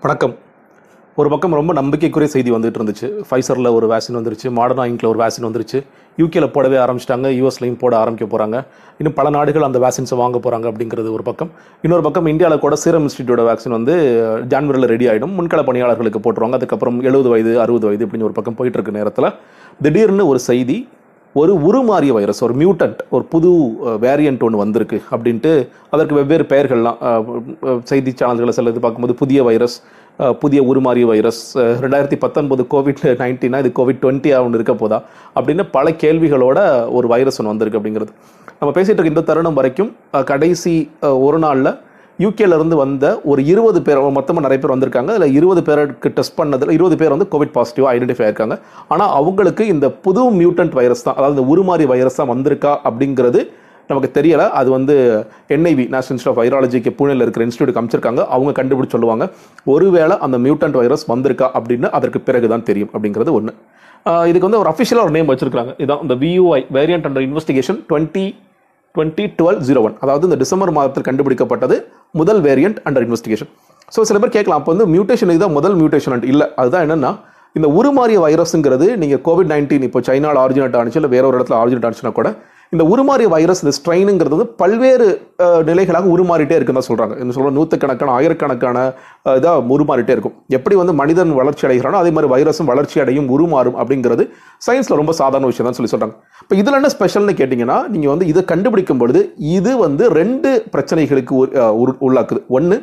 வணக்கம். ஒரு பக்கம் ரொம்ப நம்பிக்கைக்குரிய செய்தி வந்துட்டு இருந்துச்சு. ஃபைசரில் ஒரு வேக்சின் வந்துருச்சு. மாடர்னா இங்கில் ஒரு வேக்சின் வந்துருச்சு. யூகேல போடவே ஆரம்பிச்சிட்டாங்க. யூஎஸ்லையும் போட ஆரம்பிக்க போகிறாங்க இன்னும் பல நாடுகள் அந்த வேக்சின்ஸை வாங்க போகிறாங்க அப்படிங்கிறது ஒரு பக்கம். இன்னொரு பக்கம் இந்தியாவில் கூட சீரம் இன்ஸ்டியூட்டோட வேக்சின் வந்து ஜான்வரியில் ரெடி ஆகிடும் முன்கள பணியாளர்களுக்கு போட்டுருவாங்க. அதுக்கப்புறம் எழுபது வயது அறுபது வயது இப்படின்னு ஒரு பக்கம் போயிட்டு இருக்க நேரத்தில். திடீர்னு ஒரு செய்தி ஒரு உருமாறிய வைரஸ் ஒரு மியூட்டன்ட் ஒரு புது வேரியண்ட் ஒன்று வந்திருக்கு அப்படின்ட்டு அதற்கு வெவ்வேறு பெயர்கள்லாம் செய்தி சேனல்களை சில இது பார்க்கும்போது புதிய வைரஸ் புதிய உருமாறிய வைரஸ் ரெண்டாயிரத்தி பத்தொன்பது கோவிட் நைன்டீனா இது கோவிட் டுவெண்ட்டியாக ஒன்று இருக்க போதா அப்படின்னு பல கேள்விகளோட ஒரு வைரஸ் ஒன்று வந்திருக்கு அப்படிங்கிறது. நம்ம பேசிகிட்டு இருக்க இந்த தருணம் வரைக்கும் கடைசி ஒரு நாளில் யூகேலேருந்து வந்த ஒரு இருபது பேர் மொத்தமாக நிறைய பேர் வந்திருக்காங்க. அதில் இருபது பேருக்கு டெஸ்ட் பண்ணதில் இருபது பேர் வந்து கோவிட் பாசிட்டிவாக ஐடென்டிஃபை ஆயிருக்காங்க. ஆனால் அவங்களுக்கு இந்த புது மியூட்டன்ட் வைரஸ் தான் அதாவது இந்த உருமாறி வைரஸ் தான் வந்திருக்கா அப்படிங்கிறது நமக்கு தெரியலை. அது வந்து என்ஐவி நேஷனல் இன்ஸ்டியூட் ஆஃப் வைராலஜிக்கு புனேல இருக்கிற இன்ஸ்டியூட் அமைச்சிருக்காங்க. அவங்க கண்டுபிடிச்சு சொல்லுவாங்க ஒருவேளை அந்த மியூட்டன்ட் வைரஸ் வந்திருக்கா அப்படின்னு அதற்கு பிறகு தான் தெரியும் அப்படிங்கிறது ஒன்று இதுக்கு வந்து ஒரு அஃபிஷியலாக ஒரு நேம் வச்சிருக்காங்க இதான் இந்த VUI variant under investigation twenty twenty twelve zero one அதாவது இந்த டிசம்பர் மாதத்தில் கண்டுபிடிக்கப்பட்டது முதல் வேரியன்ட் அண்டர் இன்வெஸ்டிகேஷன் ஸோ சில பேர் கேட்கலாம் அப்போ வந்து மியூட்டேஷன் இதுதான் முதல் மியூட்டேஷன் இல்லை. அதுதான் என்னென்னா இந்த உருமாறிய வைரஸுங்கிறது நீங்கள் கோவிட் நைன்டீன் இப்போ சைனாவில் ஆரிஜினேட் ஆனிச்சு இல்லை வேற ஒரு இடத்துல ஆரிஜினேட் ஆனிச்சுன்னா கூட இந்த உருமாறிய வைரஸ் இந்த ஸ்ட்ரெயினுங்கிறது வந்து பல்வேறு நிலைகளாக உருமாறிட்டே இருக்குன்னு தான் சொல்கிறாங்க என்ன சொல்கிற நூற்றுக்கணக்கான ஆயிரக்கணக்கான இதாக உருமாறிட்டே இருக்கும். எப்படி வந்து மனிதன் வளர்ச்சி அடைகிறானோ அதே மாதிரி வைரஸும் வளர்ச்சி அடையும் உருமாறும் அப்படிங்கிறது சயின்ஸில் ரொம்ப சாதாரண விஷயம் தான் சொல்லி சொல்கிறாங்க இப்போ இதில் என்ன ஸ்பெஷல்னு கேட்டிங்கன்னா நீங்கள் வந்து இதை கண்டுபிடிக்கும் பொழுது இது வந்து ரெண்டு பிரச்சனைகளுக்கு உ- உள்ளாக்குது. ஒன்று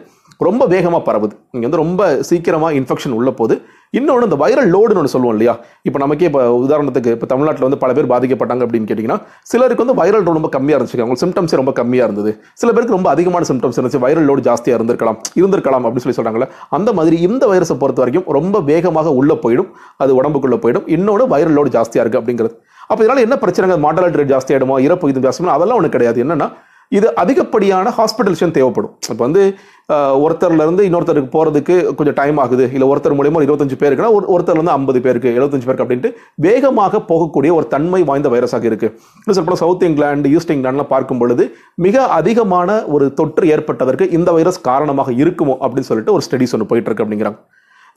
ரொம்ப வேகமாக பரவுது. நீங்கள் வந்து ரொம்ப சீக்கிரமாக இன்ஃபெக்ஷன் உள்ள போகுது. இன்னொன்று இந்த வைரல் லோடுன்னு ஒன்று சொல்லுவோம் இல்லையா? இப்போ நமக்கே இப்போ உதாரணத்துக்கு இப்போ தமிழ்நாட்டில் வந்து பல பேர் பாதிக்கப்பட்டாங்க அப்படின்னு கேட்டிங்கன்னா சிலருக்கு வந்து வைரல் லோடு ரொம்ப கம்மியாக இருந்துச்சு. அவங்க சிம்டம்ஸே ரொம்ப கம்மியாக இருந்தது. சில பேருக்கு ரொம்ப அதிகமான சிம்டம்ஸ் இருந்துச்சு. வைரல் லோடு ஜாஸ்தியாக இருந்திருக்கலாம் இருந்திருக்கலாம் அப்படின்னு சொல்லி சொல்கிறாங்களே அந்த மாதிரி இந்த வைரஸை பொறுத்த வரைக்கும் ரொம்ப வேகமாக உள்ளே போயிடும். அது உடம்புக்குள்ளே போயிடும். இன்னொன்று வைரல் லோடு ஜாஸ்தியாக இருக்குது அப்படிங்கிறது. அப்போ இதனால் என்ன பிரச்சனைங்க? மாடல் ரேட் ஜாஸ்தியாகிடுமா இறப்பு இது ஜாஸ்தியாக அதெல்லாம் ஒன்று கிடையாது. என்னன்னா இது அதிகப்படியான ஹாஸ்பிட்டல்ஷன் தேவைப்படும். இப்போ வந்து ஒருத்தர்லேருந்து ஒருத்தர்ல இருந்து இன்னொருத்தருக்கு போகிறதுக்கு கொஞ்சம் டைம் ஆகுது. இல்லை ஒருத்தர் மூலியமா ஒரு இருபத்தஞ்சு பேருக்குன்னா ஒரு ஒருத்தர்லேருந்து ஐம்பது பேருக்கு எழுபத்தஞ்சு பேருக்கு அப்படின்ட்டு வேகமாக போகக்கூடிய ஒரு தன்மை வாய்ந்த வைரஸாக இருக்குது இன்னும் சொல்லப்போனால் சவுத் இங்கிலாந்து ஈஸ்ட் இங்கிலாந்துலாம் பார்க்கும் பொழுது மிக அதிகமான ஒரு தொற்று ஏற்பட்டதற்கு இந்த வைரஸ் காரணமாக இருக்குமோ அப்படின்னு சொல்லிட்டு ஒரு ஸ்டடிஸ் ஒன்று போயிட்டு இருக்கு அப்படிங்கிறாங்க.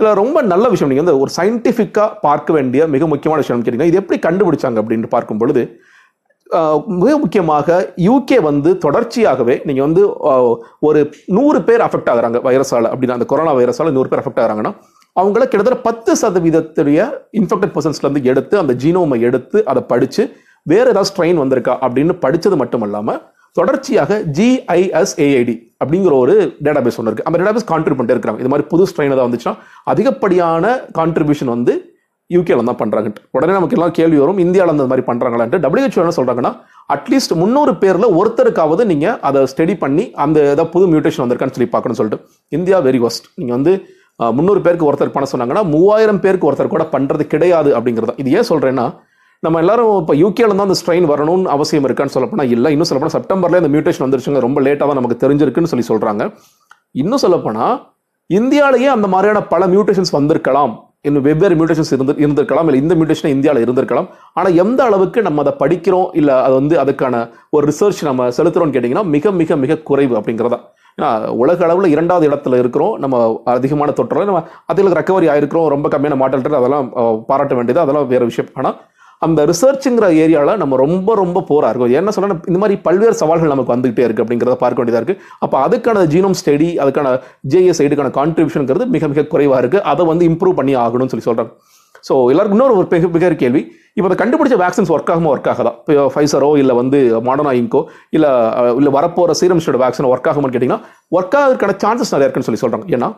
இதில் ரொம்ப நல்ல விஷயம். நீங்கள் வந்து ஒரு சயின்டிஃபிக்காக பார்க்க வேண்டிய மிக முக்கியமான விஷயம் கேட்டிங்கன்னா இது எப்படி கண்டுபிடிச்சாங்க அப்படின்ட்டு பார்க்கும் பொழுது மிக முக்கியமாக யூகே வந்து தொடர்ச்சியாகவே நீங்கள் வந்து ஒரு நூறு பேர் அஃபெக்ட் ஆகுறாங்க வைரஸால் அப்படின்னா அந்த கொரோனா வைரஸால் நூறு பேர் அஃபெக்ட் ஆகிறாங்கன்னா அவங்கள கிட்டத்தட்ட பத்து சதவீதத்துடைய இன்ஃபெக்டட் பர்சன்ஸ்லேருந்து எடுத்து அந்த ஜீனோமை எடுத்து அதை படித்து வேறு ஏதாவது ஸ்ட்ரெயின் வந்திருக்கா அப்படின்னு படித்தது மட்டும் இல்லாமல் தொடர்ச்சியாக ஜிஐஎஸ்ஏஐடி அப்படிங்கிற ஒரு டேட்டாபேஸ் ஒன்று இருக்குது அந்த டேட்டாபேஸ் கான்ட்ரிபியூட் பண்ணிட்டு இருக்கிறாங்க. இது மாதிரி புது ஸ்ட்ரெயின் ஏதாவது வந்துச்சுன்னா அதிகப்படியான கான்ட்ரிபியூஷன் வந்து யூகேல தான் பண்ணுறாங்க உடனே நமக்கு எல்லாம் கேள்வி வரும் இந்தியாவில் அந்த மாதிரி பண்ணுறாங்களான்ட்டு டபிள்யூஹெச் என்ன சொல்கிறாங்கன்னா அட்லீஸ்ட் முந்நூறு பேரில் ஒருத்தருக்காவது நீங்கள் அதை ஸ்டடி பண்ணி அந்த ஏதாவது புது மியூட்டேஷன் வந்திருக்கான்னு சொல்லி பார்க்கணும்னு சொல்லிட்டு. இந்தியா வெரி ஒஸ்ட் நீங்கள் வந்து முந்நூறு பேருக்கு ஒருத்தர் பண்ண சொன்னாங்கன்னா மூவாயிரம் பேருக்கு ஒருத்தர் கூட பண்ணுறது கிடையாது அப்படிங்கிறது. இது ஏன் சொல்கிறேன்னா நம்ம எல்லாரும் இப்போ யூகேல தான் அந்த ஸ்ட்ரெயின் வரணும்னு அவசியம் இருக்கான்னு சொல்லப்போனால் இல்லை. இன்னும் சொல்லப்போனால் செப்டம்பர்லேயே இந்த மியூட்டேஷன் வந்துருச்சுங்க. ரொம்ப லேட்டாக தான் நமக்கு தெரிஞ்சிருக்குன்னு சொல்லி சொல்கிறாங்க இன்னும் சொல்லப்போனால் இந்தியாவிலேயே அந்த மாதிரியான பல மியூட்டேஷன்ஸ் வந்திருக்கலாம். இன்னும் வெவ்வேறு மியூட்டேஷன்ஸ் இருந்து இருந்திருக்கலாம் இல்லை இந்த மியூட்டேஷன் இந்தியாவில் இருந்திருக்கலாம். ஆனால் எந்த அளவுக்கு நம்ம அதை படிக்கிறோம் இல்லை அது வந்து அதுக்கான ஒரு ரிசர்ச் நம்ம செலுத்துகிறோம்னு கேட்டிங்கன்னா மிக மிக மிக குறைவு அப்படிங்கிறதா. ஏன்னா உலக அளவில் இரண்டாவது இடத்துல இருக்கிறோம் நம்ம அதிகமான தொற்று நம்ம அதில் ரெக்கவரி ஆயிருக்கிறோம் ரொம்ப கம்மியான மாட்டல் அதெல்லாம் பாராட்ட வேண்டியது அதெல்லாம் வேறு விஷயம். ஆனால் அந்த ரிசர்ச்சுங்கிற ஏரியாவில் நம்ம ரொம்ப ரொம்ப போராக இருக்கும். என்ன சொல்லணும் இந்த மாதிரி பல்வேறு சவால்கள் நமக்கு வந்துகிட்டே இருக்குது அப்படிங்கிறத பார்க்க வேண்டியதாக இருக்குது அப்போ அதுக்கான ஜீனோம் ஸ்டடி அதுக்கான ஜேஎஸ் ஐடுக்கான கான்ட்ரிபியூஷனுங்கிறது மிக மிக குறைவாக இருக்குது அதை வந்து இம்ப்ரூவ் பண்ணி ஆகணும்னு சொல்லி சொல்கிறாங்க ஸோ எல்லாருக்கும் இன்னொரு ஒரு மிக மிக கேள்வி. இப்போ அதை கண்டுபிடிச்ச வேக்சின்ஸ் ஒர்க் ஆகாமல் ஒர்க் ஆகதா? இப்போ ஃபைசரோ இல்லை வந்து மாடர்னா இங்கோ இல்லை இல்லை வரப்போகிற சீரம்ஸோட வேக்சின் ஒர்க் ஆகுமான்னு கேட்டிங்கன்னா ஒர்க் ஆகிறதுக்கான சான்சஸ் நிறையா இருக்குன்னு சொல்லி சொல்கிறாங்க ஏன்னா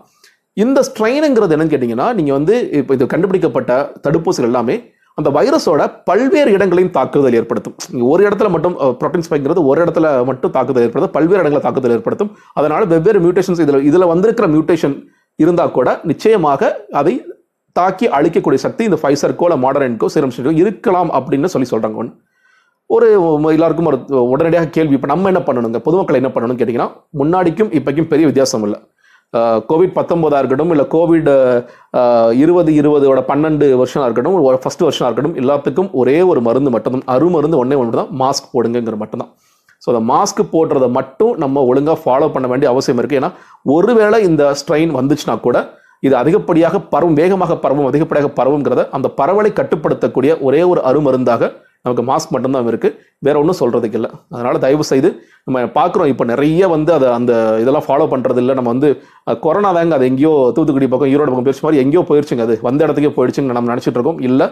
இந்த ஸ்ட்ரெயினுங்கிறது என்னன்னு கேட்டிங்கன்னா நீங்கள் வந்து இப்போ இது கண்டுபிடிக்கப்பட்ட தடுப்பூசிகள் எல்லாமே அந்த வைரஸோட பல்வேறு இடங்களையும் தாக்குதல் ஏற்படுத்தும். ஒரு இடத்துல மட்டும் ப்ரோட்டீன் ஸ்பைக்ங்கிறது ஒரு இடத்துல மட்டும் தாக்குதல் ஏற்படுத்தும் பல்வேறு இடங்களில் தாக்குதல் ஏற்படுத்தும். அதனால் வெவ்வேறு மியூட்டேஷன்ஸ் இதில் இதில் வந்திருக்கிற மியூட்டேஷன் இருந்தால் கூட நிச்சயமாக அதை தாக்கி அழிக்கக்கூடிய சக்தி இந்த ஃபைசருக்கோ இல்லை மாடர்னுக்கோ சிரம் இருக்கலாம் அப்படின்னு சொல்லி சொல்கிறாங்க ஒன்று ஒரு எல்லாருக்கும் ஒரு உடனடியாக கேள்வி இப்போ நம்ம என்ன பண்ணணுங்க? பொதுமக்கள் என்ன பண்ணணும்னு கேட்டிங்கன்னா முன்னாடிக்கும் இப்போக்கும் பெரிய வித்தியாசம் இல்லை. கோவிட் பத்தொம்போதாக இருக்கட்டும் இல்லை கோவிட் இருபது இருபதோட பன்னெண்டு வருஷமாக இருக்கட்டும் ஒரு ஃபர்ஸ்ட் வருஷம் இருக்கட்டும் எல்லாத்துக்கும் ஒரே ஒரு மருந்து மட்டும்தான். அருமருந்து ஒன்றே ஒன்று தான் மாஸ்க் போடுங்கிற மட்டும்தான். ஸோ அந்த மாஸ்க் போடுறத மட்டும் நம்ம ஒழுங்காக ஃபாலோ பண்ண வேண்டிய அவசியம் இருக்குது ஏன்னா ஒருவேளை இந்த ஸ்ட்ரெயின் வந்துச்சுன்னா கூட இது அதிகப்படியாக பரவும் வேகமாக பரவும் அதிகப்படியாக பரவுங்கிறத அந்த பரவலை கட்டுப்படுத்தக்கூடிய ஒரே ஒரு அருமருந்தாக நமக்கு மாஸ்க் மட்டும்தான் இருக்கு. வேற ஒன்றும் சொல்றதுக்கு இல்லை. அதனால தயவு செய்து நம்ம பார்க்குறோம். இப்போ நிறைய வந்து அதை அந்த இதெல்லாம் ஃபாலோ பண்ணுறது இல்லை. நம்ம வந்து கொரோனா தாங்க அது எங்கேயோ தூத்துக்குடி பக்கம் ஈரோடு பக்கம் போயிடுச்சு மாதிரி எங்கேயோ போயிடுச்சுங்க அது. வந்த இடத்துக்கே போயிடுச்சுங்க நம்ம நினச்சிட்டு இருக்கோம். இல்லை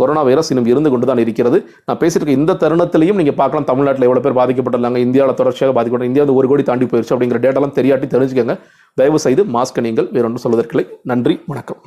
கொரோனா வைரஸ் இன்னும் இருந்து கொண்டு தான் இருக்கிறது. நான் பேசியிருக்க இந்த தருணத்திலையும் நீங்கள் பார்க்கலாம். தமிழ்நாட்டில் எவ்வளோ பேர் பாதிக்கப்பட்டிருந்தாங்க. இந்தியாவில் தொடர்ச்சியாக பாதிக்கப்பட்ட இந்தியா வந்து ஒரு கோடி தாண்டி போயிடுச்சு அப்படிங்கிற டேட்டாலாம் தெரியாட்டி தெரிஞ்சுக்கோங்க. தயவு செய்து மாஸ்க் நீங்கள் வேறொன்றும் சொல்வதற்கில்லை. நன்றி. வணக்கம்.